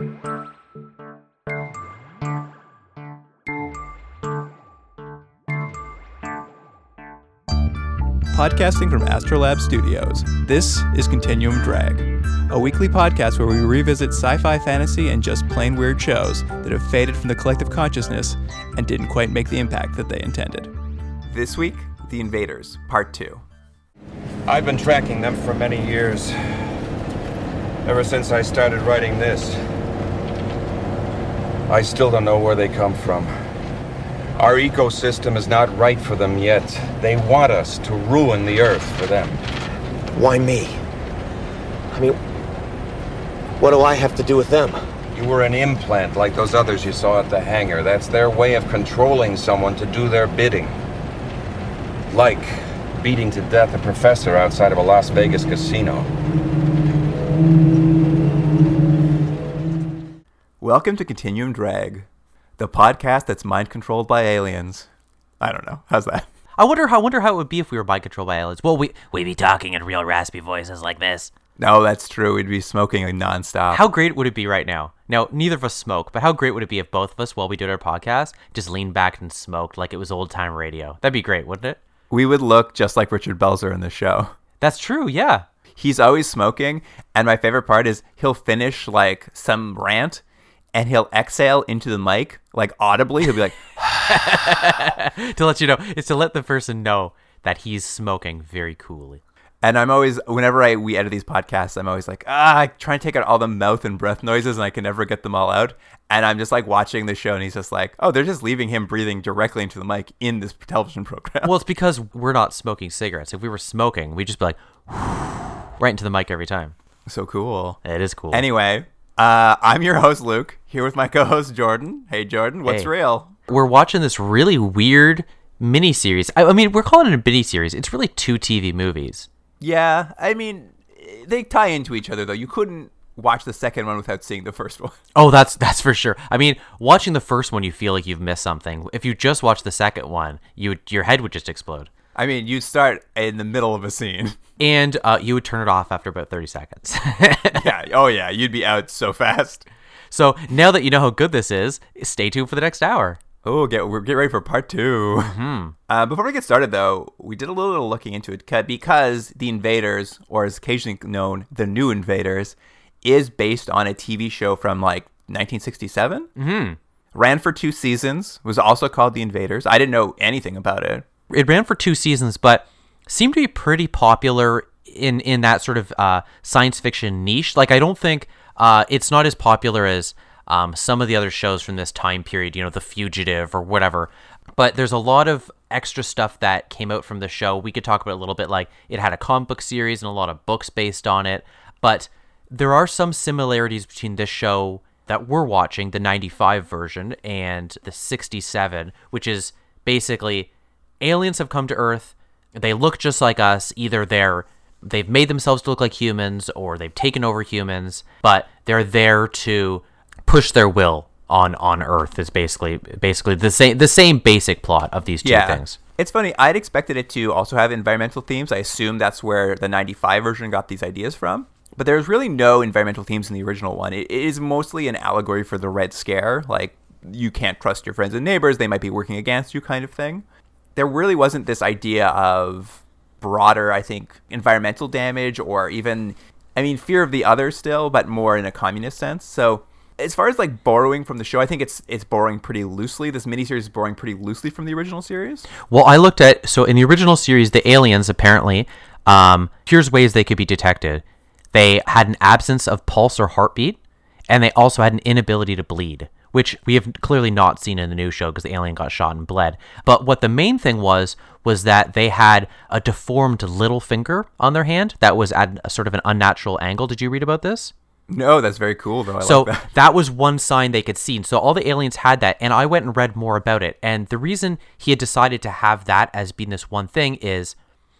Podcasting from Astrolab Studios, this is Continuum Drag, a weekly podcast where we revisit sci fi fantasy and just plain weird shows that have faded from the collective consciousness and didn't quite make the impact that they intended. This week, The Invaders, Part 2. I've been tracking them for many years. Ever since I started writing this. I still don't know where they come from. Our ecosystem is not right for them yet. They want us to ruin the Earth for them. Why me? I mean, what do I have to do with them? You were an implant like those others you saw at the hangar. That's their way of controlling someone to do their bidding. Like beating to death a professor outside of a Las Vegas casino. Welcome to Continuum Drag, the podcast that's mind controlled by aliens. I don't know. How's that? I wonder how I wonder how it would be if we were mind controlled by aliens. Well, we we'd be talking in real raspy voices like this. No, that's true. We'd be smoking like nonstop. How great would it be right now? Now, neither of us smoke, but how great would it be if both of us, while we did our podcast, just leaned back and smoked like it was old time radio? That'd be great, wouldn't it? we would look just like Richard Belzer in the show. That's true. Yeah. He's always smoking, and my favorite part is he'll finish like some rant and he'll exhale into the mic like audibly. He'll be like, to let you know, it's to let the person know that he's smoking very coolly. and I'm always whenever I we edit these podcasts, I'm always like, ah, I try and take out all the mouth and breath noises, and I can never get them all out. And I'm just like watching the show, and he's just like, oh, they're just leaving him breathing directly into the mic in this television program. Well, it's because we're not smoking cigarettes. If we were smoking, we'd just be like, right into the mic every time. so cool. It is cool. Anyway, uh, I'm your host Luke, here with my co-host Jordan. Hey, Jordan, what's Hey. real? we're watching this really weird mini series. I, I mean, we're calling it a mini series. It's really two TV movies. Yeah, I mean, they tie into each other though. You couldn't watch the second one without seeing the first one. Oh, that's that's for sure. I mean, watching the first one, you feel like you've missed something. If you just watch the second one, you your head would just explode, I mean, you start in the middle of a scene. and uh, you would turn it off after about thirty seconds. yeah. Oh yeah, you'd be out so fast. so now that you know how good this is, stay tuned for the next hour. Oh, get we're get ready for part 2 Mm-hmm. Uh, before we get started, though, we did a little looking into it ca- because the Invaders, or as occasionally known, the New Invaders, is based on a TV show from like 1967. Mm-hmm. Ran for two seasons. Was also called The Invaders. I didn't know anything about it. It ran for two seasons, but seemed to be pretty popular in in that sort of uh, science fiction niche. Like, I don't think uh, it's not as popular as um, some of the other shows from this time period. You know, The Fugitive or whatever. But there's a lot of extra stuff that came out from the show. We could talk about a little bit. Like, it had a comic book series and a lot of books based on it. But there are some similarities between this show that we're watching, the 95 version, and the 67, which is basically aliens have come to Earth. They look just like us. Either they're they've made themselves to look like humans, or they've taken over humans, but they're there to push their will on on Earth. Is basically basically the same the same basic plot of these two yeah. things. It's funny. I'd expected it to also have environmental themes. I assume that's where the 95 version got these ideas from. But there's really no environmental themes in the original one. It it is mostly an allegory for the Red Scare, like you can't trust your friends and neighbors, they might be working against you kind of thing. There really wasn't this idea of broader, I think, environmental damage or even I mean fear of the other still, but more in a communist sense. So as far as like borrowing from the show, I think it's it's borrowing pretty loosely. This miniseries is borrowing pretty loosely from the original series. Well, I looked at so in the original series, the aliens apparently, um, here's ways they could be detected. They had an absence of pulse or heartbeat, and they also had an inability to bleed, which we have clearly not seen in the new show because the alien got shot and bled. But what the main thing was was that they had a deformed little finger on their hand that was at a sort of an unnatural angle. Did you read about this? No, that's very cool though. I so like that. that. was one sign they could see. And so all the aliens had that, and I went and read more about it. And the reason he had decided to have that as being this one thing is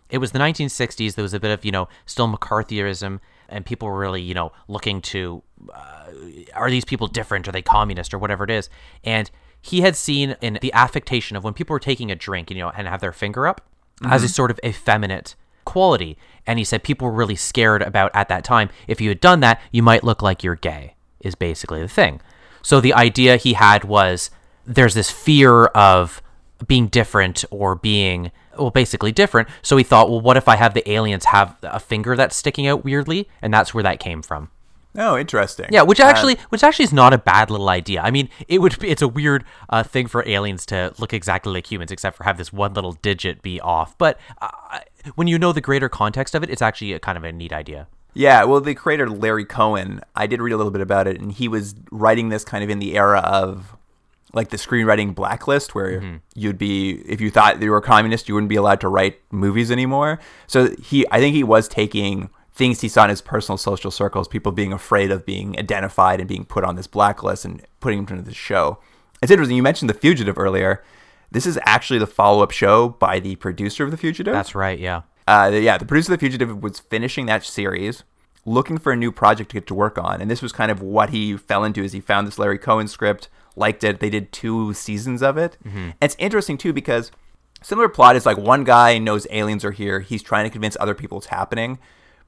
it was the 1960s. There was a bit of you know still McCarthyism, and people were really you know looking to uh, are these people different? Are they communist or whatever it is? And he had seen in the affectation of when people were taking a drink, you know, and have their finger up as a sort of effeminate quality. And he said people were really scared about at that time if you had done that, you might look like you're gay. is basically the thing. So the idea he had was there's this fear of being different or being well basically different. So he thought, well, what if I have the aliens have a finger that's sticking out weirdly, and that's where that came from. Oh, interesting. Yeah, which Uh, actually, which actually is not a bad little idea. I mean, it would. Be, it's a weird uh, thing for aliens to look exactly like humans, except for have this one little digit be off. But uh, when you know the greater context of it, it's actually a kind of a neat idea. Yeah, well, the creator Larry Cohen, I did read a little bit about it, and he was writing this kind of in the era of like the screenwriting blacklist, where you'd be if you thought you were a communist, you wouldn't be allowed to write movies anymore. So he, I think he was taking things he saw in his personal social circles, people being afraid of being identified and being put on this blacklist, and putting him into the show. It's interesting. You mentioned The Fugitive earlier. This is actually the follow-up show by the producer of The Fugitive. That's right. Yeah. Uh, yeah, the producer of The Fugitive was finishing that series, looking for a new project to get to work on, and this was kind of what he fell into. Is he found this Larry Cohen script, liked it. They did two seasons of it. And it's interesting too because similar plot is like one guy knows aliens are here. He's trying to convince other people it's happening,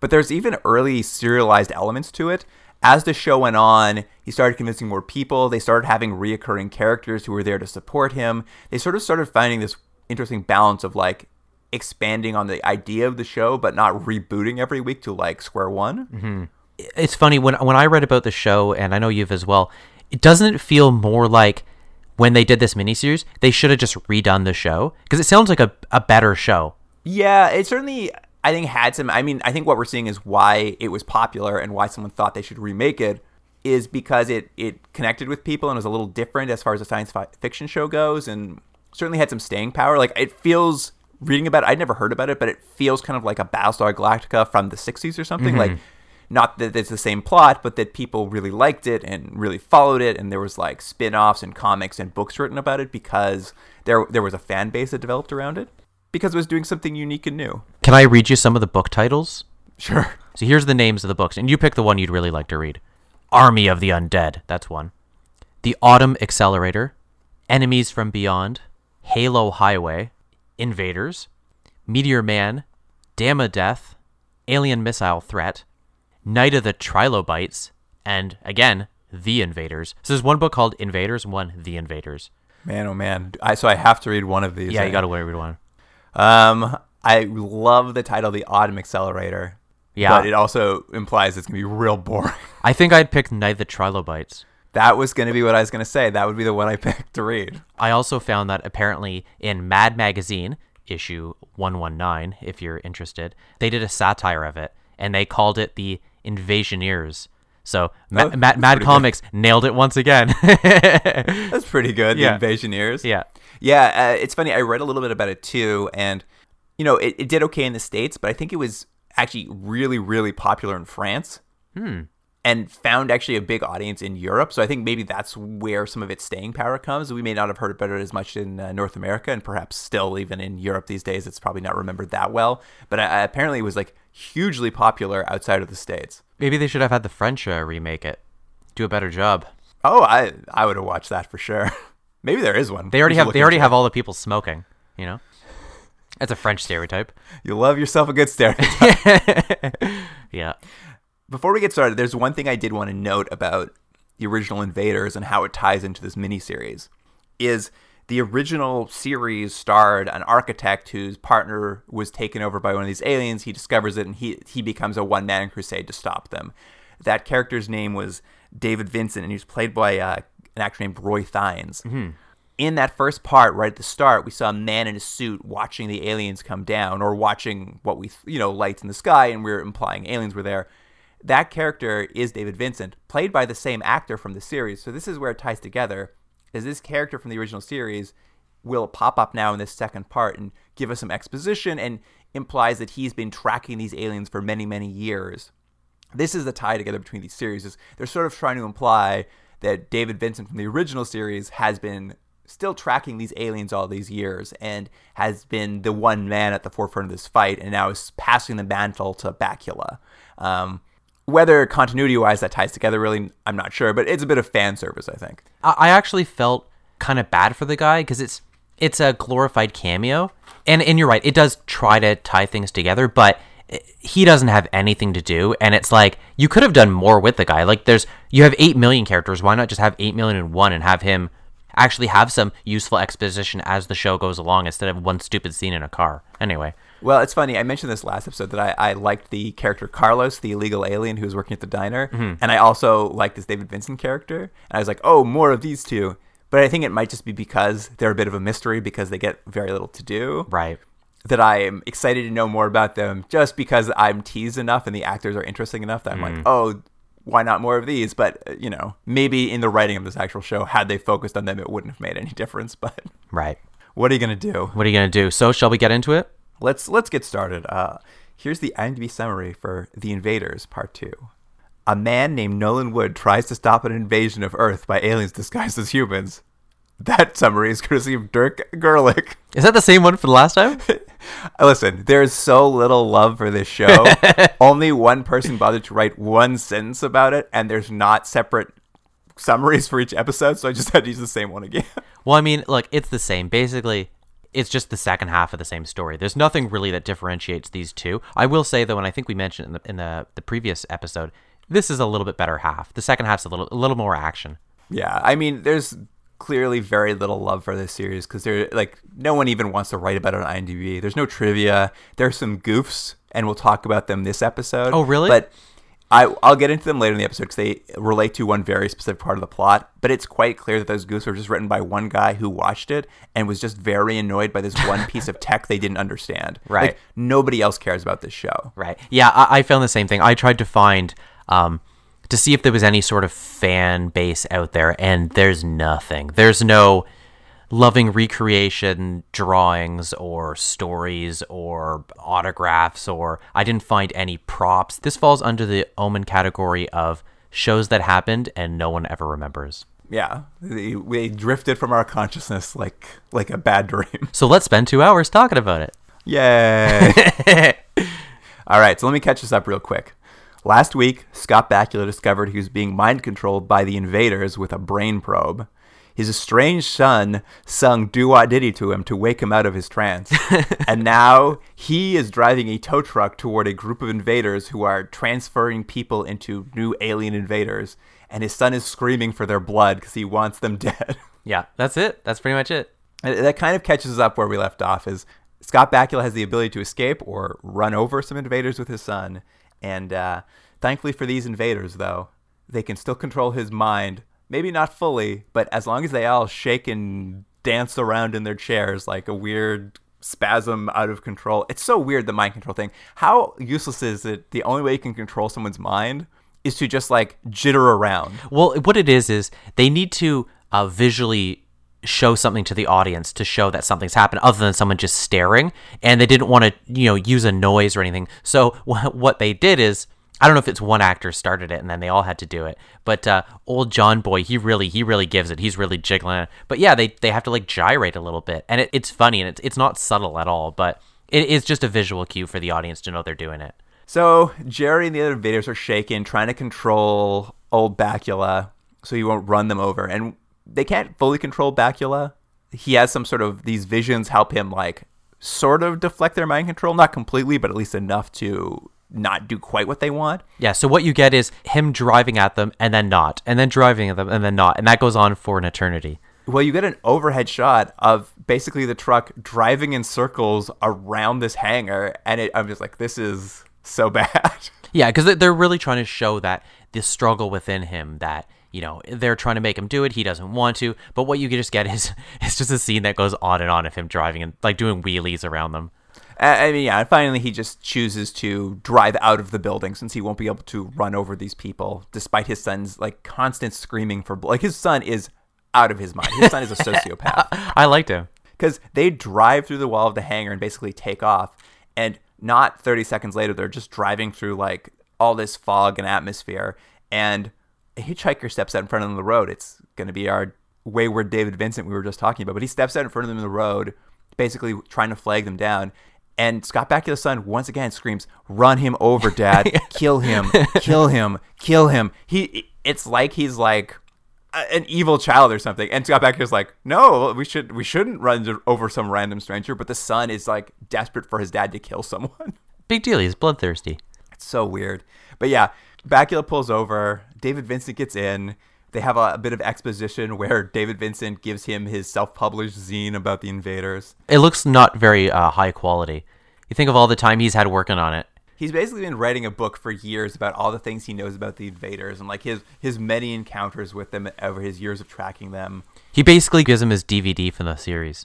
but there's even early serialized elements to it. As the show went on, he started convincing more people. They started having reoccurring characters who were there to support him. They sort of started finding this interesting balance of like expanding on the idea of the show, but not rebooting every week to like square one. Mm-hmm. it's funny when when I read about the show, and I know you've as well. It doesn't feel more like when they did this miniseries, they should have just redone the show because it sounds like a, a better show. Yeah, it certainly I think had some. I mean, I think what we're seeing is why it was popular and why someone thought they should remake it is because it it connected with people and was a little different as far as a science fi- fiction show goes, and certainly had some staying power. Like it feels reading about it, I'd never heard about it, but it feels kind of like a Battlestar Galactica from the '60s or something. Like mm-hmm. not that it's the same plot, but that people really liked it and really followed it, and there was like spin-offs and comics and books written about it because there there was a fan base that developed around it because it was doing something unique and new. Can I read you some of the book titles? Sure. So here's the names of the books, and you pick the one you'd really like to read. Army of the Undead, that's one. The Autumn Accelerator, Enemies from Beyond, Halo Highway, Invaders, Meteor Man, Dam of Death, Alien Missile Threat, Night of the Trilobites, and again, The Invaders. So there's one book called Invaders and one The Invaders. Man, oh man. I so I have to read one of these. Yeah, you eh? gotta read one. Um, I love the title, The Autumn Accelerator. Yeah. But it also implies it's gonna be real boring. I think I'd pick Night the Trilobites. That was gonna be what I was gonna say. That would be the one I picked to read. I also found that apparently in Mad Magazine, issue 119, if you're interested, they did a satire of it and they called it the Invasioneers. So Ma- Oh, Ma- Mad pretty good. Comics nailed it once again. That's pretty good. Yeah. The Invasioneers. yeah. Yeah, uh, it's funny. I read a little bit about it too, and you know, it, it did okay in the states, but I think it was actually really, really popular in France. And found actually a big audience in Europe, so I think maybe that's where some of its staying power comes. We may not have heard about it as much in uh, North America, and perhaps still even in Europe these days, it's probably not remembered that well. But uh, apparently, it was like hugely popular outside of the states. Maybe they should have had the French uh, remake it. Do a better job. Oh, I I would have watched that for sure. maybe there is one. They already have they already have all the people smoking, you know? That's a French stereotype. You love yourself a good stereotype. Yeah. Before we get started, there's one thing I did want to note about the original Invaders and how it ties into this miniseries. Is the original series starred an architect whose partner was taken over by one of these aliens. He discovers it and he he becomes a one man crusade to stop them. That character's name was David Vincent, and he was played by uh, an actor named Roy Thinnes mm-hmm. in that first part, right at the start, we saw a man in a suit watching the aliens come down, or watching what we, you know, lights in the sky, and we are implying aliens were there. That character is David Vincent, played by the same actor from the series. So this is where it ties together. Is this character from the original series will pop up now in this second part and give us some exposition and implies that he's been tracking these aliens for many, many years this is the tie together between these series. Is they're sort of trying to imply that David Vincent from the original series has been still tracking these aliens all these years and has been the one man at the forefront of this fight and now is passing the mantle to Bacula. Um, whether continuity wise that ties together, really, I'm not sure, but it's a bit of fan service, I think. I I actually felt kind of bad for the guy because it's it's a glorified cameo, and and you're right, it does try to tie things together, but he doesn't have anything to do and it's like you could have done more with the guy like there's you have 8 million characters why not just have 8 million in one and have him actually have some useful exposition as the show goes along instead of one stupid scene in a car anyway Well, it's funny. I mentioned this last episode that I, I liked the character Carlos, the illegal alien who was working at the diner, mm-hmm. and I also liked this David Vincent character. And I was like, oh, more of these two. But I think it might just be because they're a bit of a mystery because they get very little to do. right That I am excited to know more about them just because I'm teased enough and the actors are interesting enough that I'm like, oh, why not more of these? But, uh, you know, maybe in the writing of this actual show, had they focused on them, it wouldn't have made any difference. But right what are you going to do? what are you going to do so shall we get into it let's let's get started. Uh, here's the IMDb summary for The Invaders Part Two. A man named Nolan Wood tries to stop an invasion of Earth by aliens disguised as humans. That summary is courtesy of Dirk Gerlich. is that the same one for the last time Listen, there is so little love for this show. Only one person bothered to write one sentence about it, and there's not separate summaries for each episode, so I just had to use the same one again. Well, I mean, look, it's the same. Basically, it's just the second half of the same story. There's nothing really that differentiates these two. I will say though, and I think we mentioned in the in the, the previous episode, this is a little bit better half. The second half's a little a little more action. Yeah, I mean, there's clearly very little love for this series because they're like no one even wants to write about it on IMDb. There's no trivia. There's some goofs, and we'll talk about them this episode. Oh, really? But I, I'll get into them later in the episode because they relate to one very specific part of the plot. But it's quite clear that those goofs were just written by one guy who watched it and was just very annoyed by this one piece of tech they didn't understand. Right. Like, nobody else cares about this show. Right. Yeah, I, I found the same thing. I tried to find um to see if there was any sort of fan base out there, and there's nothing. There's no loving recreation drawings or stories or autographs or I didn't find any props. This falls under the Omen category of shows that happened and no one ever remembers. Yeah, they, they drifted from our consciousness like like a bad dream. So let's spend two hours talking about it. Yay! All right, so let me catch this up real quick. Last week, Scott Bakula discovered he was being mind controlled by the invaders with a brain probe. His estranged son sung doo wah diddy to him to wake him out of his trance. and now he is driving a tow truck toward a group of invaders who are transferring people into new alien invaders. And his son is screaming for their blood because he wants them dead. Yeah, that's it. That's pretty much it. And that kind of catches us up where we left off is Scott Bakula has the ability to escape or run over some invaders with his son. And uh, thankfully for these invaders, though, they can still control his mind. Maybe not fully, but as long as they all shake and dance around in their chairs like a weird spasm out of control. It's so weird, the mind control thing. How useless is it? The only way you can control someone's mind is to just like jitter around. Well, what it is is they need to uh, visually show something to the audience to show that something's happened other than someone just staring and they didn't want to you know use a noise or anything. So what they did is i don't know if it's one actor started it and then they all had to do it but uh, old john boy he really he really gives it. He's really jiggling it. But yeah they, they have to like gyrate a little bit and it, it's funny and it's, it's not subtle at all but it is just a visual cue for the audience to know they're doing it. So Jerry and the other invaders are shaken, trying to control old Bacula so he won't run them over. And they can't fully control Bacula. He has some sort of these visions help him like sort of deflect their mind control, not completely, but at least enough to not do quite what they want. Yeah, so what you get is him driving at them and then not, and then driving at them and then not, and that goes on for an eternity. Well, you get an overhead shot of basically the truck driving in circles around this hangar, and it, I'm just like, this is so bad. Yeah, because they're really trying to show that this struggle within him that you know they're trying to make him do it. He doesn't want to, but what you just get is it's just a scene that goes on and on of him driving and like doing wheelies around them. I mean, yeah, and finally he just chooses to drive out of the building since he won't be able to run over these people, despite his son's like constant screaming for like his son is out of his mind. His son is a sociopath I liked him. because they drive through the wall of the hangar and basically take off, and not 30 seconds later they're just driving through like all this fog and atmosphere, and a hitchhiker steps out in front of them on the road. It's going to be our wayward David Vincent we were just talking about, but he steps out in front of them in the road, basically trying to flag them down. And Scott Bakula's son once again screams, "Run him over, Dad! kill him! Kill him! Kill him!" He, it's like he's like an evil child or something. And Scott Bakula's like, "No, we should, we shouldn't run over some random stranger." But the son is like desperate for his dad to kill someone. Big deal. He's bloodthirsty. It's so weird. But yeah, Bakula pulls over. David Vincent gets in. They have a, a bit of exposition where David Vincent gives him his self-published zine about the invaders. It looks not very uh, high quality. You think of all the time he's had working on it. He's basically been writing a book for years about all the things he knows about the invaders and like his his many encounters with them over his years of tracking them. He basically gives him his DVD from the series.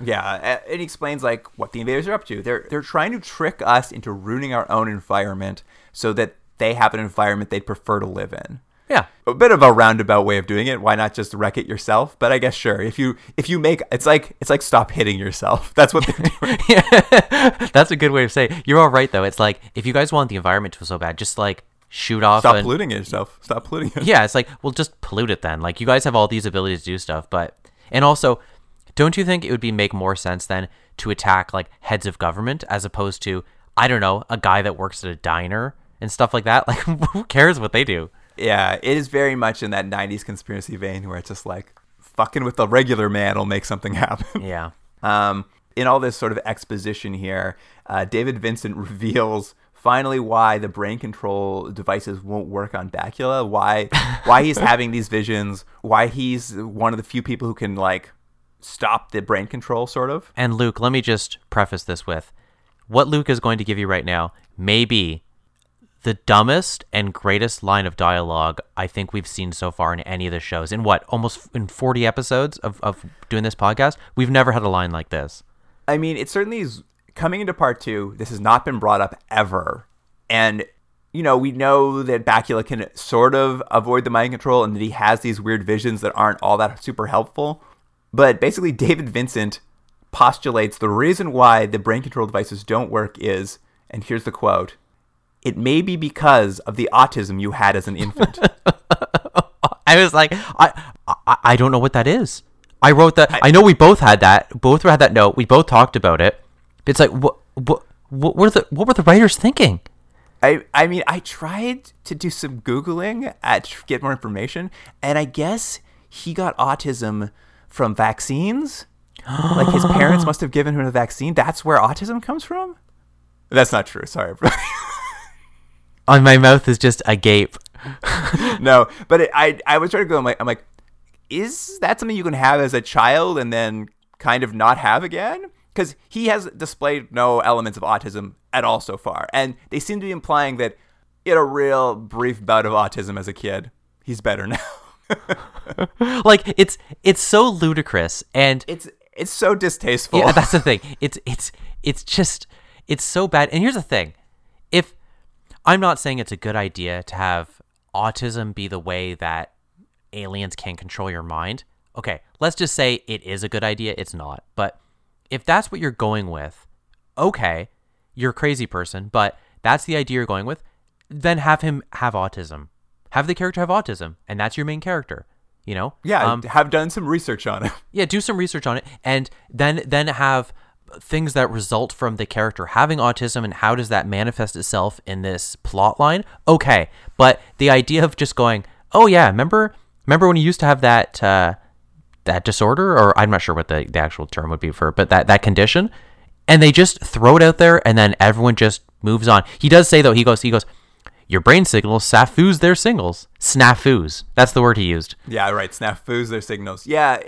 Yeah, he explains like what the invaders are up to. They're they're trying to trick us into ruining our own environment so that they have an environment they'd prefer to live in. Yeah. A bit of a roundabout way of doing it. Why not just wreck it yourself? But I guess sure. If you if you make it's like it's like stop hitting yourself. That's what they're doing. That's a good way of saying it. You're all right though. It's like if you guys want the environment to be so bad, just like shoot off Stop an- polluting yourself. Stop polluting it. Yeah, it's like, well, just pollute it then. Like, you guys have all these abilities to do stuff, but and also, don't you think it would be make more sense then to attack like heads of government as opposed to I don't know a guy that works at a diner and stuff like that? Like, who cares what they do? Yeah, it is very much in that '90s conspiracy vein where it's just like fucking with the regular man will make something happen. Yeah, Um, in all this sort of exposition here, uh, David Vincent reveals finally why the brain control devices won't work on Bakula, why why he's having these visions, why he's one of the few people who can like stop the brain control, sort of. and Luke, let me just preface this with what Luke is going to give you right now may be the dumbest and greatest line of dialogue I think we've seen so far in any of the shows. In what, almost in 40 episodes of, of doing this podcast? We've never had a line like this. I mean, it certainly is coming into part two. This has not been brought up ever, and you know we know that Bakula can sort of avoid the mind control, and that he has these weird visions that aren't all that super helpful. But basically, David Vincent postulates the reason why the brain control devices don't work is, and here's the quote: "It may be because of the autism you had as an infant." I was like, I, I, I don't know what that is. I wrote that. I, know we both had that. Both had that note. We both talked about it. It's like, what, what, what were the, what were the writers thinking? I I mean I tried to do some googling at to get more information, and I guess he got autism from vaccines. like his parents must have given him a vaccine. That's where autism comes from. That's not true. Sorry. On my mouth is just agape. no, but it, I I was trying to go. I'm like I'm like, is that something you can have as a child and then kind of not have again? Because he has displayed no elements of autism at all so far, and they seem to be implying that in a real brief bout of autism as a kid. He's better now. Like it's it's so ludicrous and it's it's so distasteful. yeah, that's the thing. It's it's it's just it's so bad. And here's the thing: I'm not saying it's a good idea to have autism be the way that aliens can control your mind. Okay, let's just say it is a good idea. It's not, but if that's what you're going with, okay, you're a crazy person. But that's the idea you're going with. Then have him have autism. Have the character have autism, and that's your main character. You know? yeah, Um, have done some research on it. yeah do some research on it and then then have things that result from the character having autism and how does that manifest itself in this plot line? Okay but the idea of just going oh yeah remember remember when you used to have that uh that disorder? Or i'm not sure what the, the actual term would be for it, but that that condition and they just throw it out there and then everyone just moves on. He does say though he goes he goes your brain signals snafus their singles. Snafus. That's the word he used. Yeah, right. Snafus their signals. Yeah,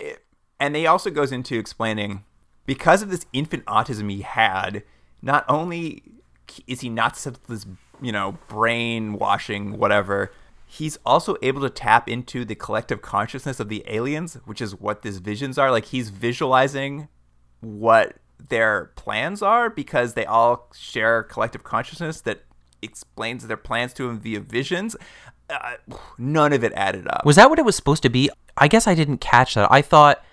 and he also goes into explaining because of this infant autism he had. Not only is he not susceptible to this, you know, brainwashing, whatever. He's also able to tap into the collective consciousness of the aliens, which is what these visions are. Like he's visualizing what their plans are because they all share collective consciousness that explains their plans to him via visions. Uh, none of it added up. Was that what it was supposed to be? I guess I didn't catch that. I thought,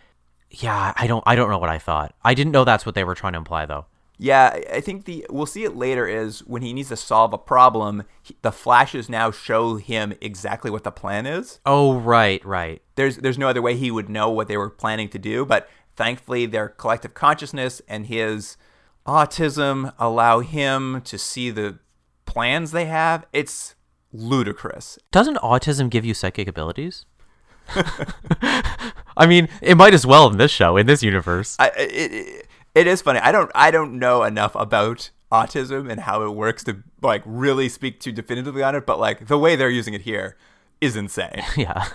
yeah, I don't, I don't know what I thought. I didn't know that's what they were trying to imply, though. Yeah, I- think the we'll see it later is when he needs to solve a problem, he, the flashes now show him exactly what the plan is. Oh, right, right. There's there's no other way he would know what they were planning to do, but thankfully their collective consciousness and his autism allow him to see the plans they have. It's ludicrous. Doesn't autism give you psychic abilities? I mean, it might as well in this show, in this universe. I, it, it, is funny. I don't I don't know enough about autism and how it works to like really speak too definitively on it, but like the way they're using it here is insane. Yeah.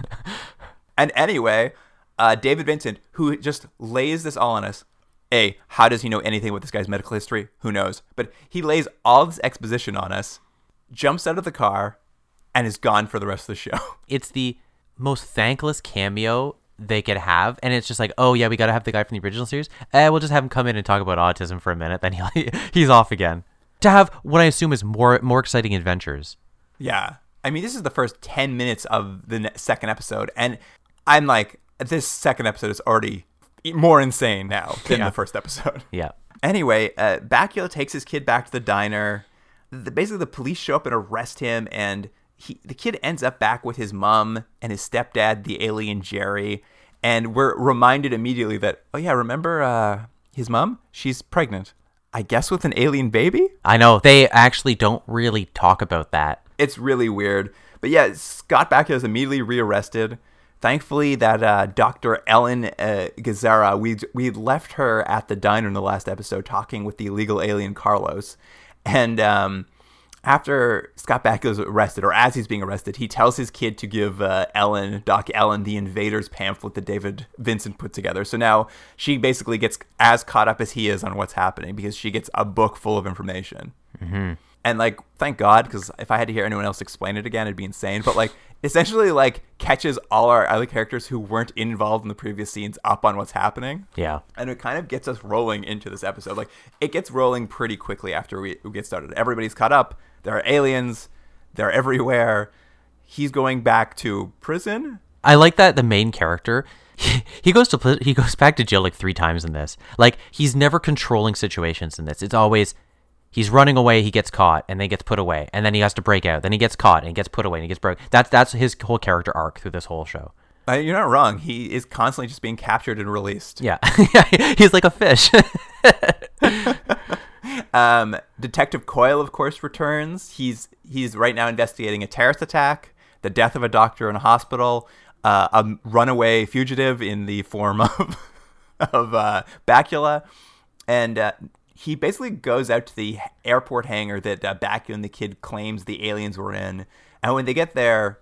And anyway, uh, David Vincent, who just lays this all on us. A, how does he know anything about this guy's medical history? Who knows? But he lays all this exposition on us, jumps out of the car, and is gone for the rest of the show. it's the most thankless cameo they could have, and it's just like, oh yeah, we got to have the guy from the original series. Eh, we'll just have him come in and talk about autism for a minute, then he he's off again. To have what I assume is more more exciting adventures. Yeah. I mean, this is the first 10 minutes of the second episode, and I'm like, this second episode is already more insane now than Yeah. the first episode. Yeah. Anyway, uh, Bakula takes his kid back to the diner. The, basically, the police show up and arrest him, and he, the kid ends up back with his mom and his stepdad, the alien Jerry. And we're reminded immediately that, oh, yeah, remember uh, his mom? She's pregnant. I guess with an alien baby? I know they actually don't really talk about that. It's really weird. But yeah, Scott Bakula is immediately rearrested. Thankfully, that uh, Dr. Ellen uh, Gazzara, we we left her at the diner in the last episode talking with the illegal alien Carlos. And um, after Scott Bakula is arrested, or as he's being arrested, he tells his kid to give uh, Ellen, Doc Ellen, the Invaders pamphlet that David Vincent put together. So now she basically gets as caught up as he is on what's happening because she gets a book full of information. And like, thank God, because if I had to hear anyone else explain it again, it'd be insane. But like, essentially, like catches all our other characters who weren't involved in the previous scenes up on what's happening. Yeah. And it kind of gets us rolling into this episode. Like, it gets rolling pretty quickly after we, we get started. Everybody's caught up. There are aliens. They're everywhere. He's going back to prison. I like that the main character he goes to he goes back to jail like three times in this. Like he's never controlling situations in this. It's always he's running away, he gets caught, and then he gets put away, and then he has to break out. Then he gets caught and he gets put away and he gets broke. That's that's his whole character arc through this whole show. Uh, you're not wrong. He is constantly just being captured and released. Yeah, he's like a fish. Um, Detective Coyle, of course, returns. He's he's right now investigating a terrorist attack, the death of a doctor in a hospital, uh, a runaway fugitive in the form of of uh, Bakula, and uh, he basically goes out to the airport hangar that uh, Bakula and the kid claims the aliens were in. And when they get there,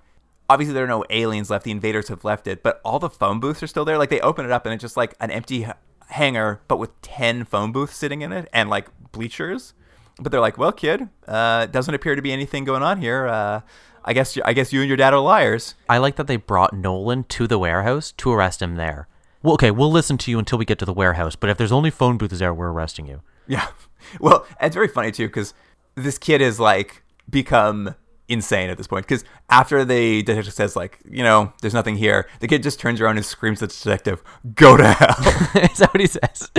obviously there are no aliens left. The invaders have left it, but all the phone booths are still there. Like they open it up and it's just like an empty hangar, but with ten phone booths sitting in it and like bleachers. But they're like, "Well, kid, uh, doesn't appear to be anything going on here. Uh, I guess I guess you and your dad are liars." I like that they brought Nolan to the warehouse to arrest him there. Well, okay, we'll listen to you until we get to the warehouse, but if there's only phone booths there, we're arresting you. Yeah. Well, it's very funny too because this kid is like become insane at this point because after the detective says like you know there's nothing here the kid just turns around and screams at the detective go to hell Is that what he says?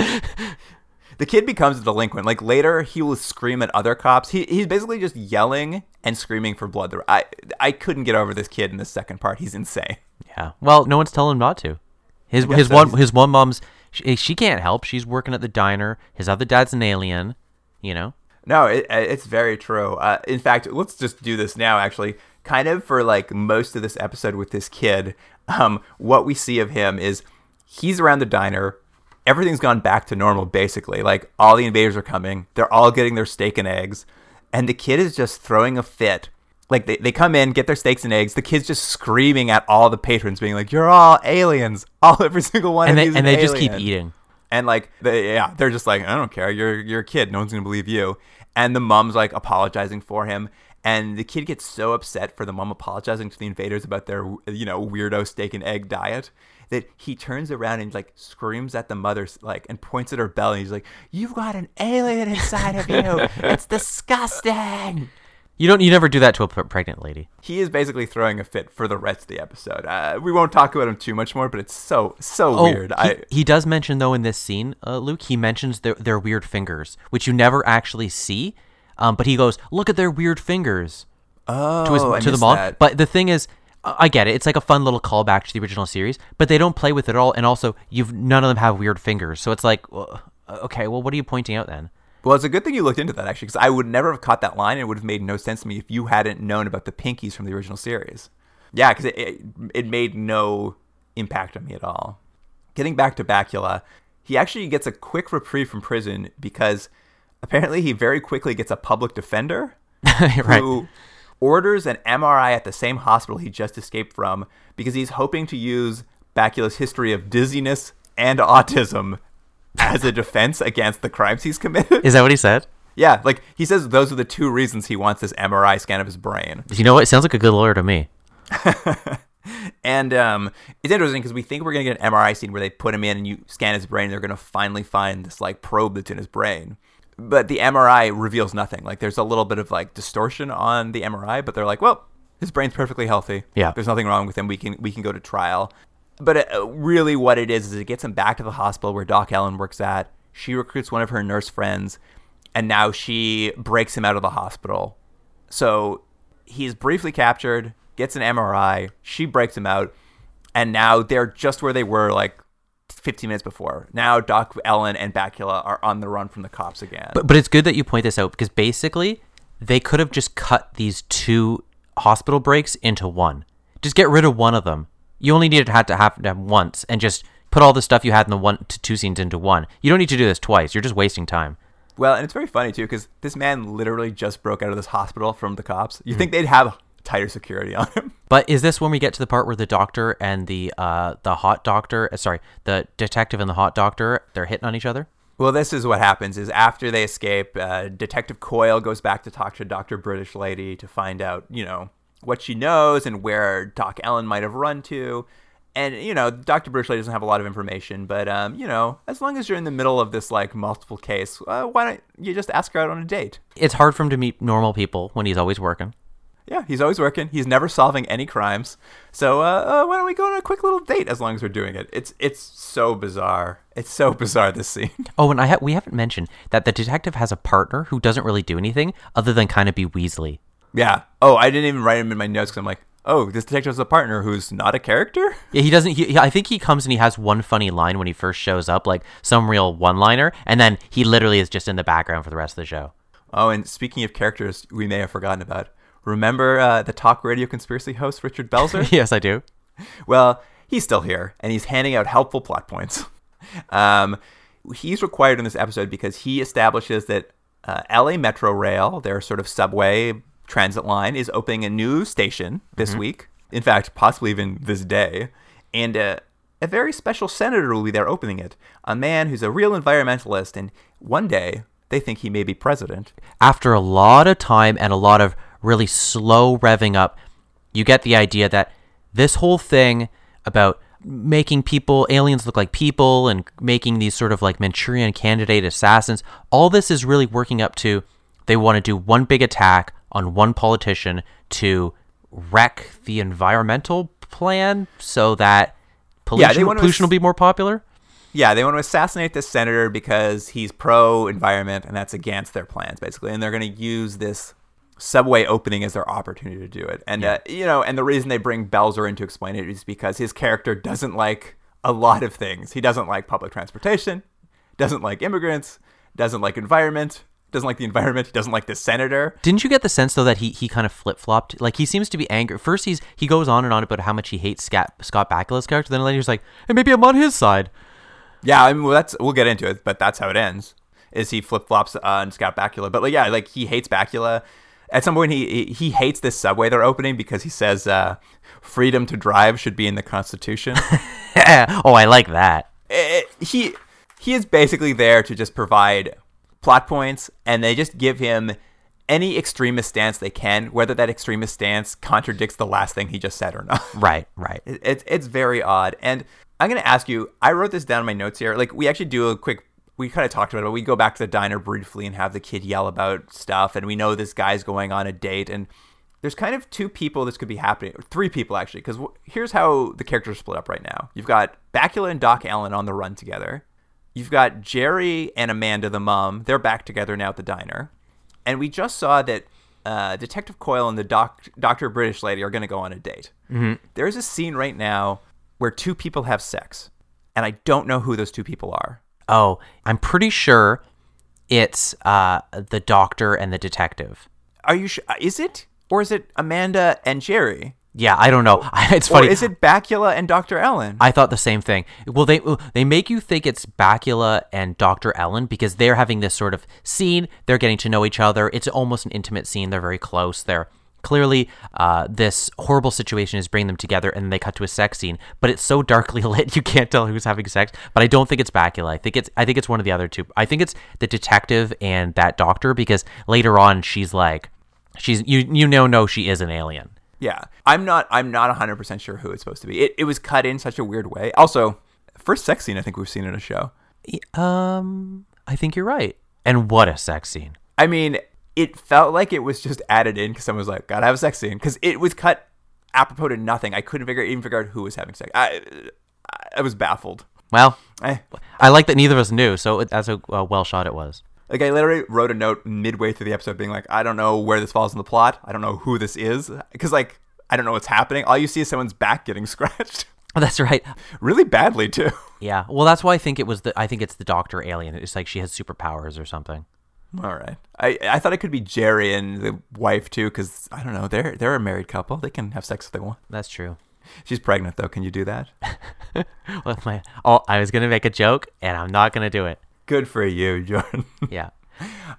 The kid becomes a delinquent like later he will scream at other cops he, he's basically just yelling and screaming for blood i i couldn't get over this kid in the second part he's insane Yeah. Well, no one's telling him not to. His his so. one his one mom's she, she can't help. She's working at the diner. His other dad's an alien. You know. No, it, it's very true. Uh, in fact, let's just do this now. Actually, kind of for like most of this episode with this kid, um, what we see of him is he's around the diner. Everything's gone back to normal, basically. Like all the invaders are coming. They're all getting their steak and eggs, and the kid is just throwing a fit. Like they, they come in, get their steaks and eggs. The kid's just screaming at all the patrons, being like, "You're all aliens! All every single one And of they you." and they just keep eating. And like, they, yeah, they're just like, I don't care. You're you're a kid. No one's gonna believe you. And the mom's like apologizing for him, and the kid gets so upset for the mom apologizing to the invaders about their you know weirdo steak and egg diet that he turns around and like screams at the mother like and points at her belly. He's like, "You've got an alien inside of you. It's disgusting." You don't. You never do that to a pregnant lady. He is basically throwing a fit for the rest of the episode. Uh, we won't talk about him too much more, but it's so so weird. Oh, He, I he does mention though in this scene, uh, Luke. He mentions their their weird fingers, which you never actually see. Um, but he goes, "Look at their weird fingers." oh, to his to the mom. that. But the thing is, I get it. It's like a fun little callback to the original series, but they don't play with it at all. And also, you've none of them have weird fingers, so it's like, well, uh, okay, well, what are you pointing out then? Well, it's a good thing you looked into that actually, because I would never have caught that line. and It would have made no sense to me if you hadn't known about the pinkies from the original series. Yeah, because it, it it made no impact on me at all. Getting back to Bakula, he actually gets a quick reprieve from prison because Apparently, he very quickly gets a public defender right. who orders an MRI at the same hospital he just escaped from because he's hoping to use Bakula's history of dizziness and autism as a defense against the crimes he's committed. Is that what he said? yeah, like he says those are the two reasons he wants this MRI scan of his brain. You know what? It sounds like a good lawyer to me. And um, it's interesting because we think we're gonna get an MRI scene where they put him in and you scan his brain. And they're gonna finally find this like probe that's in his brain, but the MRI reveals nothing. Like there's a little bit of like distortion on the MRI, but they're like, well, his brain's perfectly healthy. Yeah. there's nothing wrong with him. We can we can go to trial. But uh, really, what it is is it gets him back to the hospital where Doc Ellen works at. She recruits one of her nurse friends, and now she breaks him out of the hospital. So he's briefly captured, gets an MRI, she breaks him out, and now they're just where they were like 15 minutes before. Now Doc Ellen and Bakula are on the run from the cops again. But but it's good that you point this out because basically they could have just cut these two hospital breaks into one. Just get rid of one of them. You only needed to have to have them once and just put all the stuff you had in the one to two scenes into one. You don't need to do this twice. You're just wasting time. well, and it's very funny too because this man literally just broke out of this hospital from the cops. You think they'd have tighter security on him? But is this when we get to the part where the doctor and the uh the hot doctor, uh, sorry, the detective and the hot doctor, they're hitting on each other? Well, this is what happens: is after they escape, uh, Detective Coyle goes back to talk to Doctor British Lady to find out, you know, what she knows and where Doc Ellen might have run to. And you know, Doctor British Lady doesn't have a lot of information, but um, you know, as long as you're in the middle of this like multiple case, uh, why don't you just ask her out on a date? It's hard for him to meet normal people when he's always working. Yeah, he's always working. He's never solving any crimes. So uh, uh, why don't we go on a quick little date as long as we're doing it? It's it's so bizarre. It's so bizarre this scene. Oh, and I ha- we haven't mentioned that the detective has a partner who doesn't really do anything other than kind of be Weasley. Yeah. Oh, I didn't even write him in my notes because I'm like, oh, this detective has a partner who's not a character. Yeah, he doesn't. He, he- I think he comes and he has one funny line when he first shows up, like some real one-liner, and then he literally is just in the background for the rest of the show. Oh, and speaking of characters, we may have forgotten about. Remember uh, the talk radio conspiracy host Richard Belzer? yes, I do. Well, he's still here, and he's handing out helpful plot points. Um, he's required in this episode because he establishes that uh, LA Metro Rail, their sort of subway transit line, is opening a new station this week. In fact, possibly even this day. And uh, a very special senator will be there opening it. A man who's a real environmentalist, and one day they think he may be president. After a lot of time and a lot of really slow revving up, you get the idea that this whole thing about making people aliens look like people and making these sort of like Manchurian candidate assassins, all this is really working up to they want to do one big attack on one politician to wreck the environmental plan so that pollution, wanna pollution ass- will be more popular. Yeah, they want to assassinate this senator because he's pro environment and that's against their plans, basically. And they're going to use this subway opening as their opportunity to do it. And, uh, you know, and the reason they bring Belzer in to explain it is because his character doesn't like a lot of things. He doesn't like public transportation, doesn't like immigrants, doesn't like environment, doesn't like the environment, he doesn't like the senator. Didn't you get the sense though that he, he kind of flip flopped? Like he seems to be angry. First he's he goes on and on about how much he hates Scott Scott Bakula's character. Then later he's like, hey, maybe I'm on his side. Yeah, I mean, well, that's we'll get into it, but that's how it ends. Is he flip flops on Scott Bakula? But like, yeah, like he hates Bakula. At some point, he he- hates this subway they're opening because he says uh, freedom to drive should be in the Constitution. oh, I like that. Eh, he he is basically there to just provide plot points, and they just give him any extremist stance they can, whether that extremist stance contradicts the last thing he just said or not. Right, right. It- It's it's very odd. And I'm gonna ask you. I wrote this down in my notes here. Like we actually do a quick. We kind of talked about it. But we go back to the diner briefly and have the kid yell about stuff, and we know this guy's going on a date. And there's kind of two people this could be happening, or three people actually. Because w- here's how the characters split up right now. You've got Bakula and Doc Allen on the run together. You've got Jerry and Amanda, the mom. They're back together now at the diner. And we just saw that uh, Detective Coyle and the doc- Doctor British lady are going to go on a date. Mm-hmm. There's a scene right now where two people have sex, and I don't know who those two people are. Oh, I'm pretty sure it's uh the doctor and the detective. Are you sure? Is it or is it Amanda and Jerry? Yeah, I don't know. It's Or funny. is it Bakula and Dr. Ellen? I thought the same thing. Well, they they make you think it's Bakula and Dr. Ellen because they're having this sort of scene. They're getting to know each other. It's almost an intimate scene. They're very close. They're clearly uh, this horrible situation is bringing them together, and then they cut to a sex scene. But it's so darkly lit, you can't tell who's having sex. But I don't think it's Bakula. I think it's I think it's one of the other two. I think it's the detective and that doctor because later on she's like, she's you you know know she is an alien. Yeah, I'm not. I'm not 100 percent sure who it's supposed to be. It, it was cut in such a weird way. Also, first sex scene I think we've seen in a show. Um, I think you're right. And what a sex scene. I mean, it felt like it was just added in because someone was like, "Gotta have a sex scene," because it was cut apropos to nothing. I couldn't figure even figure out who was having sex. I I was baffled. Well, Eh. I like that neither of us knew, so that's a uh, well shot it was. Like I literally wrote a note midway through the episode, being like, "I don't know where this falls in the plot. I don't know who this is," because like I don't know what's happening. All you see is someone's back getting scratched, Oh, That's right. really badly too. Yeah. Well, that's why I think it was the. I think it's the Doctor Alien. It's like she has superpowers or something. All right. I, I thought it could be Jerry and the wife too, because I don't know. They're they're a married couple. They can have sex if they want. That's true. She's pregnant though. Can you do that? With my oh, I was gonna make a joke and I'm not gonna do it. Good for you, Jordan. Yeah.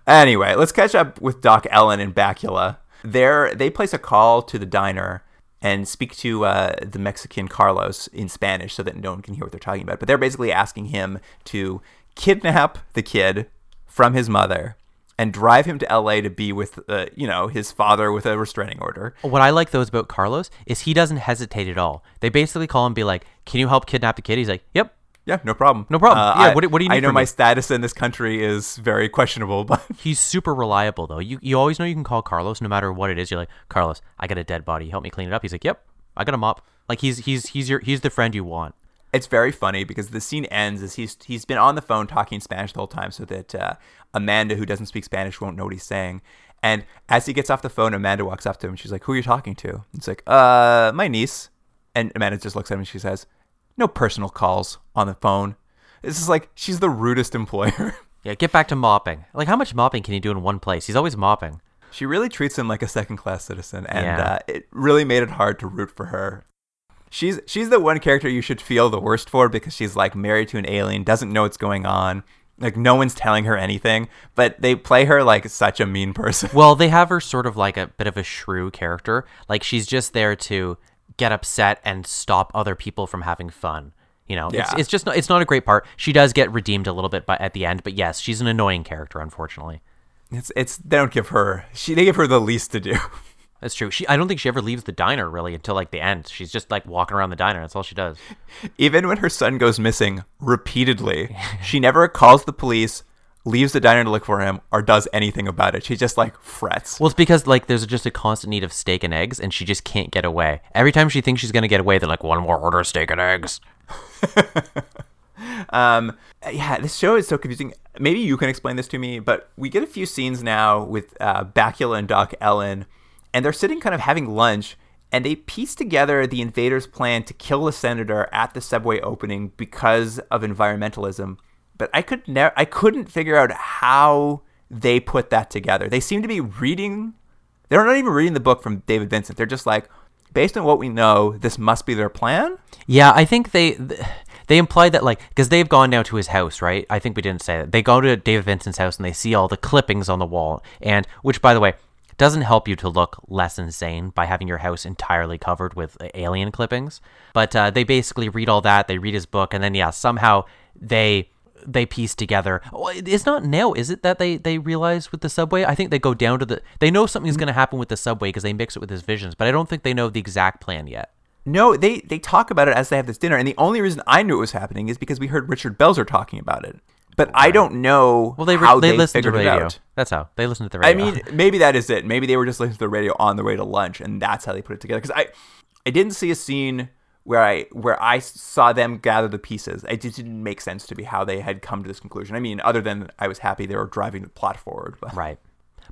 anyway, let's catch up with Doc Ellen and Bakula. There, they place a call to the diner and speak to uh, the Mexican Carlos in Spanish so that no one can hear what they're talking about. But they're basically asking him to kidnap the kid from his mother and drive him to L.A. to be with, uh, you know, his father with a restraining order. What I like those about Carlos is he doesn't hesitate at all. They basically call him, be like, "Can you help kidnap the kid?" He's like, "Yep." Yeah, no problem. No problem. Uh, Yeah, I- what do- what do you I know my me? status in this country is very questionable, but He's super reliable though. You you always know you can call Carlos no matter what it is. You're like, Carlos, I got a dead body. Help me clean it up. He's like, Yep, I got a mop. Like he's he's he's your he's the friend you want. It's very funny because the scene ends as he's he's been on the phone talking Spanish the whole time, so that uh, Amanda, who doesn't speak Spanish, won't know what he's saying. And as he gets off the phone, Amanda walks up to him. and She's like, "Who are you talking to?" He's like, "Uh, my niece." And Amanda just looks at him and she says, "No personal calls on the phone." This is like she's the rudest employer. Yeah, get back to mopping. Like how much mopping can you do in one place? He's always mopping. she really treats him like a second class citizen, and Yeah. uh, it really made it hard to root for her. She's she's the one character you should feel the worst for because she's like married to an alien, doesn't know what's going on. Like no one's telling her anything, but they play her like such a mean person. Well, they have her sort of like a bit of a shrew character. Like she's just there to get upset and stop other people from having fun. You know, it's, Yeah. it's just not, it's not a great part. She does get redeemed a little bit by, at the end, but yes, she's an annoying character, unfortunately. It's it's they don't give her she they give her the least to do. That's true. She I don't think she ever leaves the diner really until like the end. She's just like walking around the diner. That's all she does. Even when her son goes missing repeatedly, she never calls the police, leaves the diner to look for him, or does anything about it. She just like frets. Well, it's because like there's just a constant need of steak and eggs, and she just can't get away. Every time she thinks she's gonna get away, they're like, "One more order of steak and eggs." Um, yeah, this show is so confusing. Maybe you can explain this to me, but we get a few scenes now with uh, Bakula and Doc Ellen, and they're sitting kind of having lunch, and they piece together the invaders' plan to kill the senator at the subway opening because of environmentalism. But I could never, I couldn't figure out how they put that together. They seem to be reading. They're not even reading the book from David Vincent. They're just like, based on what we know, this must be their plan. Yeah, I think they they implied that like because they've gone now to his house, right? I think we didn't say that. They go to David Vincent's house and they see all the clippings on the wall, and which, by the way, doesn't help you to look less insane by having your house entirely covered with uh, alien clippings. But uh, they basically read all that. They read his book, and then yeah, somehow they they piece together. Oh, It's not now, is it that they they realize with the subway? I think they go down to the. They know something's going to happen with the subway because they mix it with his visions, but I don't think they know the exact plan yet. No, they they talk about it as they have this dinner, and the only reason I knew it was happening is because we heard Richard Belzer talking about it. But I don't know Well, they re- how they, they, listen to it radio. That's how they listen to the radio. I mean, maybe that is it. Maybe they were just listening to the radio on the way to lunch, and that's how they put it together. Because I, I didn't see a scene where I where I saw them gather the pieces. It just didn't make sense to me how they had come to this conclusion. I mean, other than I was happy they were driving the plot forward. But right.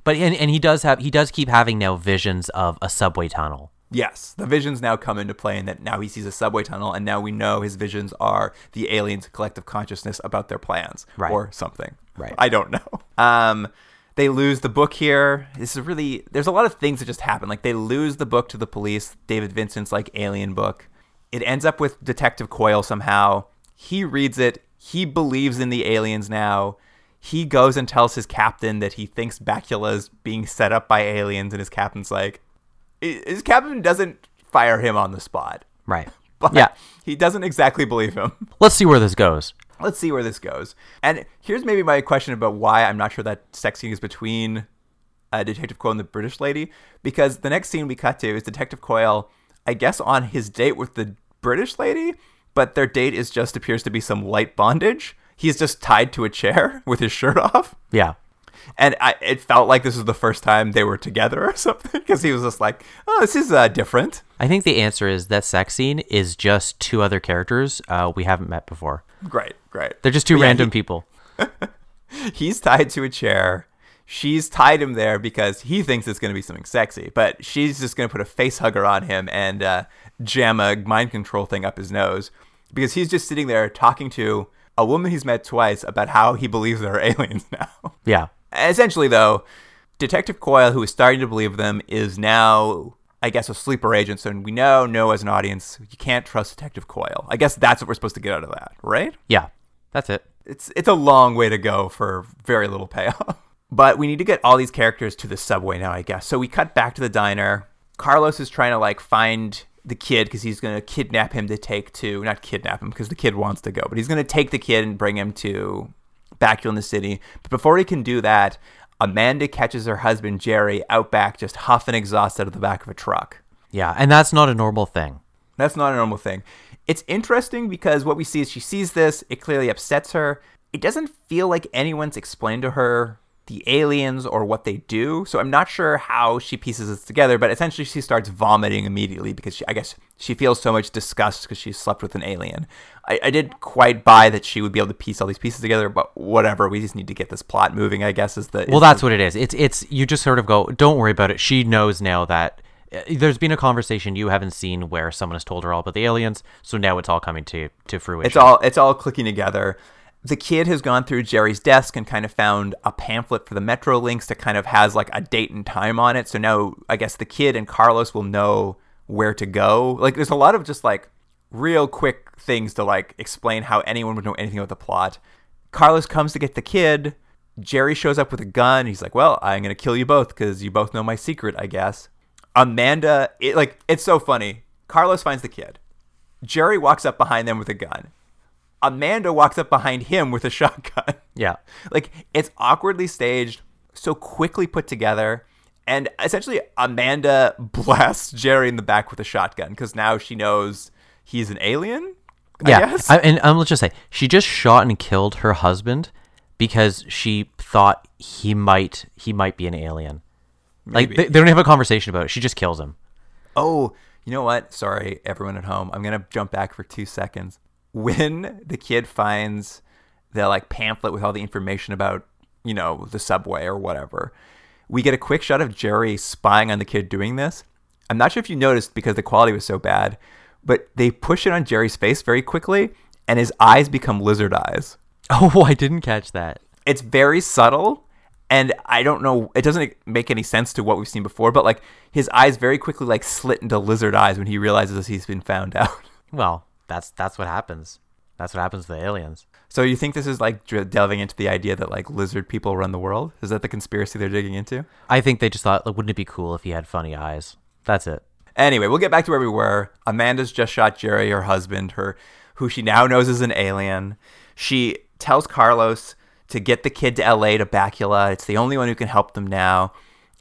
But and, and he does have he does keep having now visions of a subway tunnel. Yes, the visions now come into play, and that now he sees a subway tunnel, and now we know his visions are the aliens' collective consciousness about their plans, Right. or something. Right. I don't know. Um, They lose the book here. This is really there's a lot of things that just happen. Like they lose the book to the police, David Vincent's like alien book. It ends up with Detective Coyle somehow. He reads it. He believes in the aliens now. He goes and tells his captain that he thinks Bakula's being set up by aliens, and his captain's like, his captain doesn't fire him on the spot, Right. but Yeah. he doesn't exactly believe him. Let's see where this goes. Let's see where this goes. And here's maybe my question about why I'm not sure that sex scene is between uh, Detective Coyle and the British lady, because the next scene we cut to is Detective Coyle, I guess, on his date with the British lady, but their date is just appears to be some light bondage. He's just tied to a chair with his shirt off. Yeah. And I, it felt like this was the first time they were together or something, because he was just like, oh, this is uh, different. I think the answer is that sex scene is just two other characters uh, we haven't met before. Great, great. They're just two yeah, random he- people. he's tied to a chair. She's tied him there because he thinks it's going to be something sexy, but she's just going to put a face hugger on him and uh, jam a mind control thing up his nose because he's just sitting there talking to a woman he's met twice about how he believes there are aliens now. Yeah. Essentially, though, Detective Coyle, who is starting to believe them, is now, I guess, a sleeper agent. So we now know as an audience you can't trust Detective Coyle. I guess that's what we're supposed to get out of that, right? Yeah. That's it. it's it's a long way to go for very little payoff. But we need to get all these characters to the subway now, I guess. So we cut back to the diner. Carlos is trying to like find the kid because he's going to kidnap him to take to not kidnap him because the kid wants to go, but he's going to take the kid and bring him to Bakula in the city. But before he can do that, Amanda catches her husband Jerry out back, just huffing exhaust out of the back of a truck. Yeah. And that's not a normal thing. That's not a normal thing. It's interesting because what we see is she sees this, it clearly upsets her. It doesn't feel like anyone's explained to her the aliens or what they do. So I'm not sure how she pieces this together, but essentially she starts vomiting immediately because she, I guess she feels so much disgust because she slept with an alien. I, I did quite buy that she would be able to piece all these pieces together, but whatever. We just need to get this plot moving, I guess, is the. Well, that's what it is. It's it's you just sort of go, don't worry about it. She knows now that uh, there's been a conversation you haven't seen where someone has told her all about the aliens, so now it's all coming to to fruition. It's all it's all clicking together. The kid has gone through Jerry's desk and kind of found a pamphlet for the Metro links that kind of has like a date and time on it. So now I guess the kid and Carlos will know where to go. Like there's a lot of just like real quick things to like explain how anyone would know anything about the plot. Carlos comes to get the kid. Jerry shows up with a gun. He's like, "Well, I'm gonna kill you both because you both know my secret, I guess." Amanda, it, like it's so funny. Carlos finds the kid. Jerry walks up behind them with a gun. Amanda walks up behind him with a shotgun. yeah. like it's awkwardly staged, so quickly put together. And essentially, Amanda blasts Jerry in the back with a shotgun because now she knows he's an alien. I Yeah. I, and um, let's just say she just shot and killed her husband because she thought he might he might be an alien. Like they, they don't have a conversation about it. She just kills him. Oh, you know what? Sorry, everyone at home. I'm gonna jump back for two seconds. When the kid finds the like pamphlet with all the information about, you know, the subway or whatever, we get a quick shot of Jerry spying on the kid doing this. I'm not sure if you noticed because the quality was so bad, but they push it on Jerry's face very quickly, and his eyes become lizard eyes. Oh, I didn't catch that. It's very subtle, and I don't know. It doesn't make any sense to what we've seen before, but like his eyes very quickly like slit into lizard eyes when he realizes he's been found out. Well, that's that's what happens. That's what happens to the aliens. So you think this is like delving into the idea that like lizard people run the world? Is that the conspiracy they're digging into? I think they just thought, like, wouldn't it be cool if he had funny eyes? That's it. Anyway, we'll get back to where we were. Amanda's just shot Jerry, her husband, her who she now knows is an alien. She tells Carlos to get the kid to LA to Bakula. It's the only one who can help them now.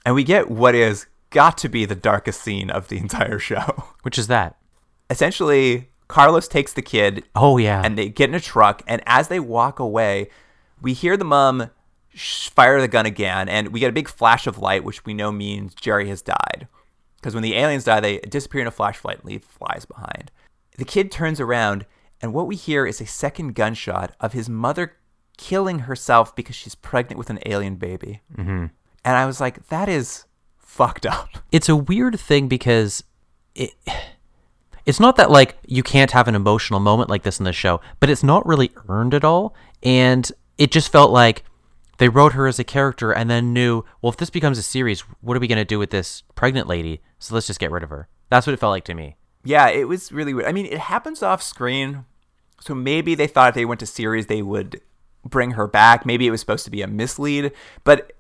And we get what is got to be the darkest scene of the entire show. Which is that? Essentially, Carlos takes the kid Oh yeah. and they get in a truck and as they walk away we hear the mom sh- fire the gun again and we get a big flash of light which we know means jerry has died because when the aliens die they disappear in a flash flight and leave flies behind the kid turns around and what we hear is a second gunshot of his mother killing herself because she's pregnant with an alien baby mm-hmm. and i was like that is fucked up it's a weird thing because it it's not that like you can't have an emotional moment like this in the show, but it's not really earned at all. And it just felt like they wrote her as a character and then knew, well, if this becomes a series, what are we going to do with this pregnant lady? So let's just get rid of her. That's what it felt like to me. Yeah, it was really weird. I mean, it happens off screen, so maybe they thought if they went to series they would bring her back. Maybe it was supposed to be a mislead, but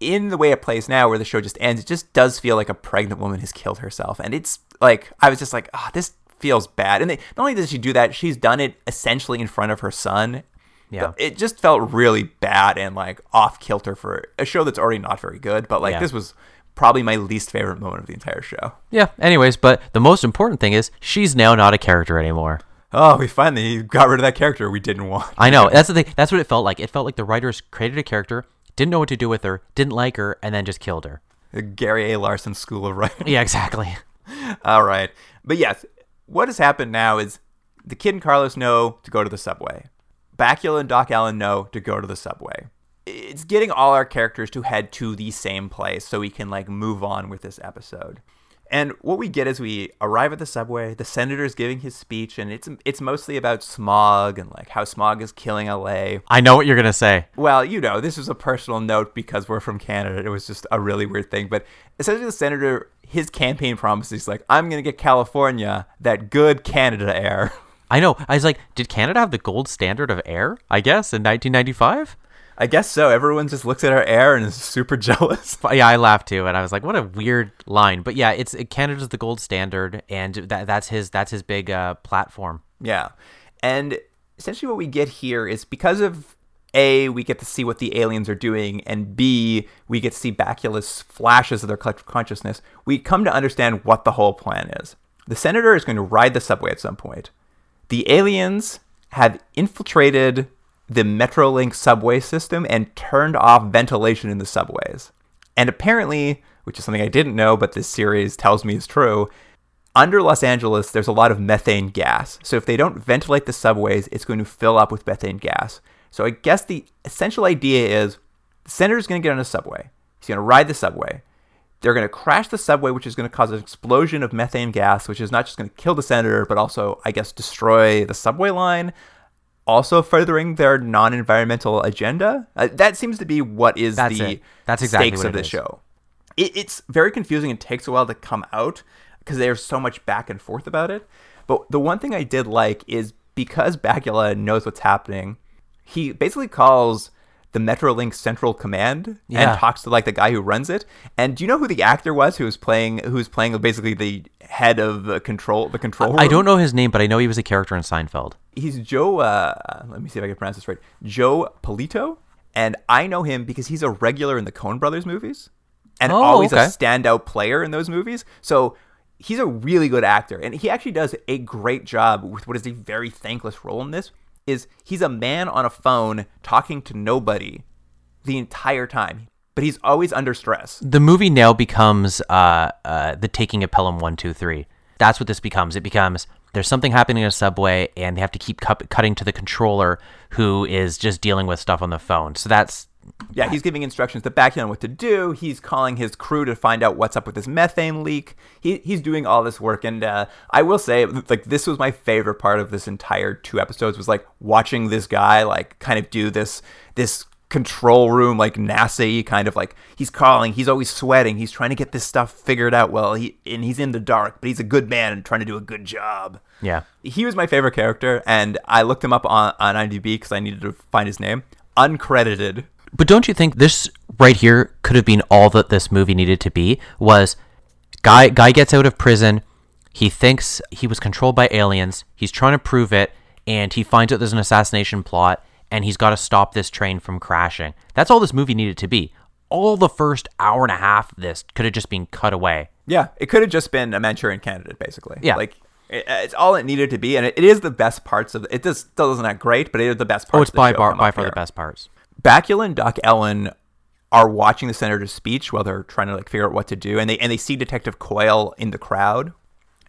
in the way it plays now, where the show just ends, it just does feel like a pregnant woman has killed herself, and it's like I was just like, ah, this feels bad. And they, not only does she do that, she's done it essentially in front of her son. Yeah. It just felt really bad and like off kilter for a show that's already not very good. But like Yeah. this was probably my least favorite moment of the entire show. Yeah. Anyways, but the most important thing is she's now not a character anymore. Oh, we finally got rid of that character we didn't want. I know. That's the thing. That's what it felt like. It felt like the writers created a character, didn't know what to do with her, didn't like her, and then just killed her. The Gary A. Larson School of Writing. Yeah, exactly. All right. But yes, what has happened now is the kid and Carlos know to go to the subway. Bakula and Doc Allen know to go to the subway. It's getting all our characters to head to the same place so we can like move on with this episode. And what we get is we arrive at the subway, the senator is giving his speech and it's it's mostly about smog and like how smog is killing LA. I know what you're gonna say. Well, you know, this was a personal note because we're from Canada. It was just a really weird thing. But essentially, the senator, his campaign promise is like, I'm going to get California that good Canada air. I know. I was like, did Canada have the gold standard of air? I guess in 1995. I guess so. Everyone just looks at our air and is super jealous. Yeah, I laughed too, and I was like, "What a weird line." But yeah, it's Canada's the gold standard, and that that's his that's his big uh, platform. Yeah. And essentially, what we get here is because of A, we get to see what the aliens are doing, and B, we get to see Bakula's flashes of their collective consciousness, we come to understand what the whole plan is. The senator is going to ride the subway at some point. The aliens have infiltrated the Metrolink subway system and turned off ventilation in the subways. And apparently, which is something I didn't know, but this series tells me is true, under Los Angeles, there's a lot of methane gas. So if they don't ventilate the subways, it's going to fill up with methane gas. So I guess the essential idea is the senator's going to get on a subway. He's going to ride the subway. They're going to crash the subway, which is going to cause an explosion of methane gas, which is not just going to kill the senator, but also, I guess, destroy the subway line. Also furthering their non-environmental agenda. Uh, that seems to be what is That's the it. That's exactly stakes what of the show it, it's very confusing and takes a while to come out because there's so much back and forth about it. But the one thing I did like is because Bakula knows what's happening, he basically calls the Metrolink Central Command Yeah. and talks to like the guy who runs it. And do you know who the actor was who was playing who was playing basically the head of the control the control room? I don't know his name, but I know he was a character in Seinfeld. he's Joe. Uh, let me see if I can pronounce this right. Joe Polito, and I know him because he's a regular in the Coen Brothers movies, and Oh, always okay. a standout player in those movies. So he's a really good actor, and he actually does a great job with what is a very thankless role in this. Is he's a man on a phone talking to nobody the entire time, but he's always under stress. The movie now becomes uh, uh, the taking of Pelham one two three. That's what this becomes. It becomes there's something happening in a subway, and they have to keep cu- cutting to the controller, who is just dealing with stuff on the phone. So that's Yeah, he's giving instructions to Bakula on what to do. He's calling his crew to find out what's up with this methane leak. He, he's doing all this work, and uh, I will say, like, this was my favorite part of this entire two episodes was like watching this guy like kind of do this this control room like NASA kind of like he's calling, he's always sweating, he's trying to get this stuff figured out. Well, he and he's in the dark, but he's a good man and trying to do a good job yeah. he was my favorite character, and I looked him up on, on IMDb because I needed to find his name. Uncredited. But don't you think this right here could have been all that this movie needed to be? Was guy guy gets out of prison, he thinks he was controlled by aliens, he's trying to prove it, and he finds out there's an assassination plot, and he's got to stop this train from crashing. That's all this movie needed to be. All the first hour and a half of this could have just been cut away. Yeah, it could have just been a Manchurian candidate, basically. Yeah. like it, it's all it needed to be, and it, it is the best parts of it. Just still isn't that great, but it is the best parts. Oh, it's by bar, by far the best parts. Bakula and Doc Ellen are watching the senator's speech while they're trying to like figure out what to do, and they and they see Detective Coyle in the crowd,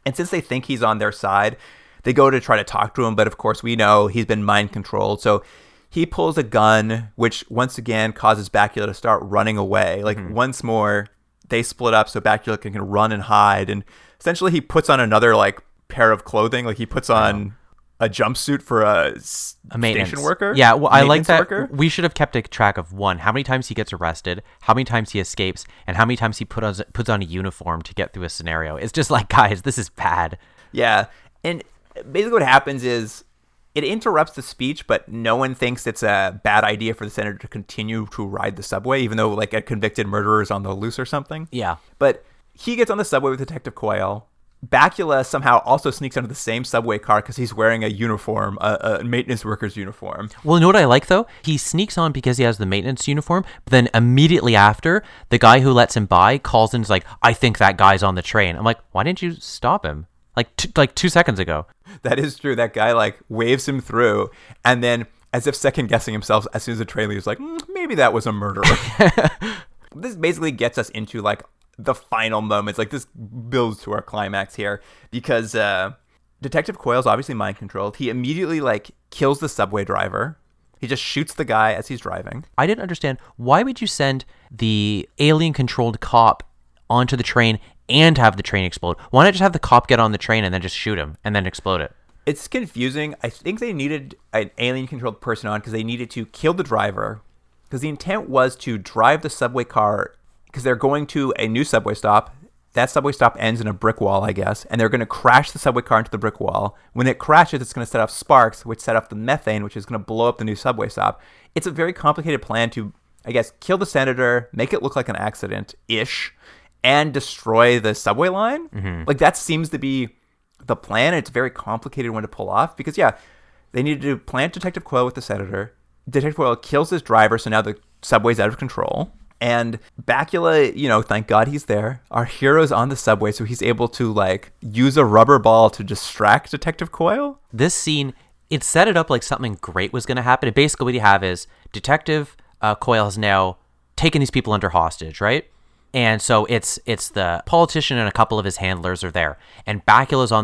and since they think he's on their side, they go to try to talk to him, but of course we know he's been mind controlled, so. He pulls a gun, which once again causes Bakula to start running away. Like mm-hmm. once more, they split up so Bakula can, can run and hide, and essentially he puts on another like pair of clothing. Like he puts on a jumpsuit for a maintenance station worker. Yeah, well, I like that. worker? We should have kept a track of one, how many times he gets arrested, how many times he escapes, and how many times he put on puts on a uniform to get through a scenario. It's just like, guys, this is bad. Yeah, and basically what happens is it interrupts the speech, but no one thinks it's a bad idea for the senator to continue to ride the subway, even though like a convicted murderer is on the loose or something. Yeah. But he gets on the subway with Detective Coyle. Bakula somehow also sneaks under the same subway car because he's wearing a uniform, a, a maintenance worker's uniform. Well, you know what I like though? He sneaks on because he has the maintenance uniform, but then immediately after, the guy who lets him by calls and is like, "I think that guy's on the train." I'm like, "Why didn't you stop him?" Like, t- like two seconds ago. That is true. That guy like waves him through, and then as if second guessing himself, as soon as the train leaves, like "Mm, maybe that was a murderer. this basically gets us into like the final moments. Like this builds to our climax here because uh, Detective Coyle's obviously mind controlled. He immediately like kills the subway driver. He just shoots the guy as he's driving. I didn't understand why would you send the alien-controlled cop onto the train and have the train explode? Why not just have the cop get on the train and then just shoot him and then explode it? It's confusing. I think they needed an alien controlled person on because they needed to kill the driver. Because the intent was to drive the subway car because they're going to a new subway stop. That subway stop ends in a brick wall, I guess, and they're going to crash the subway car into the brick wall. When it crashes, it's going to set off sparks, which set off the methane, which is going to blow up the new subway stop. It's a very complicated plan to, I guess, kill the senator, make it look like an accident ish, and destroy the subway line. Mm-hmm. Like that seems to be the plan. It's a very complicated one to pull off because yeah, they needed to plant Detective Coyle with the senator. Detective Coyle kills his driver, so now the subway's out of control. And Bakula, you know, thank God he's there. Our hero's on the subway, so he's able to like use a rubber ball to distract Detective Coyle. This scene, it set it up like something great was going to happen. And basically, what you have is Detective uh, Coyle has now taken these people under hostage, right? And so it's it's the politician and a couple of his handlers are there, and Bakula's on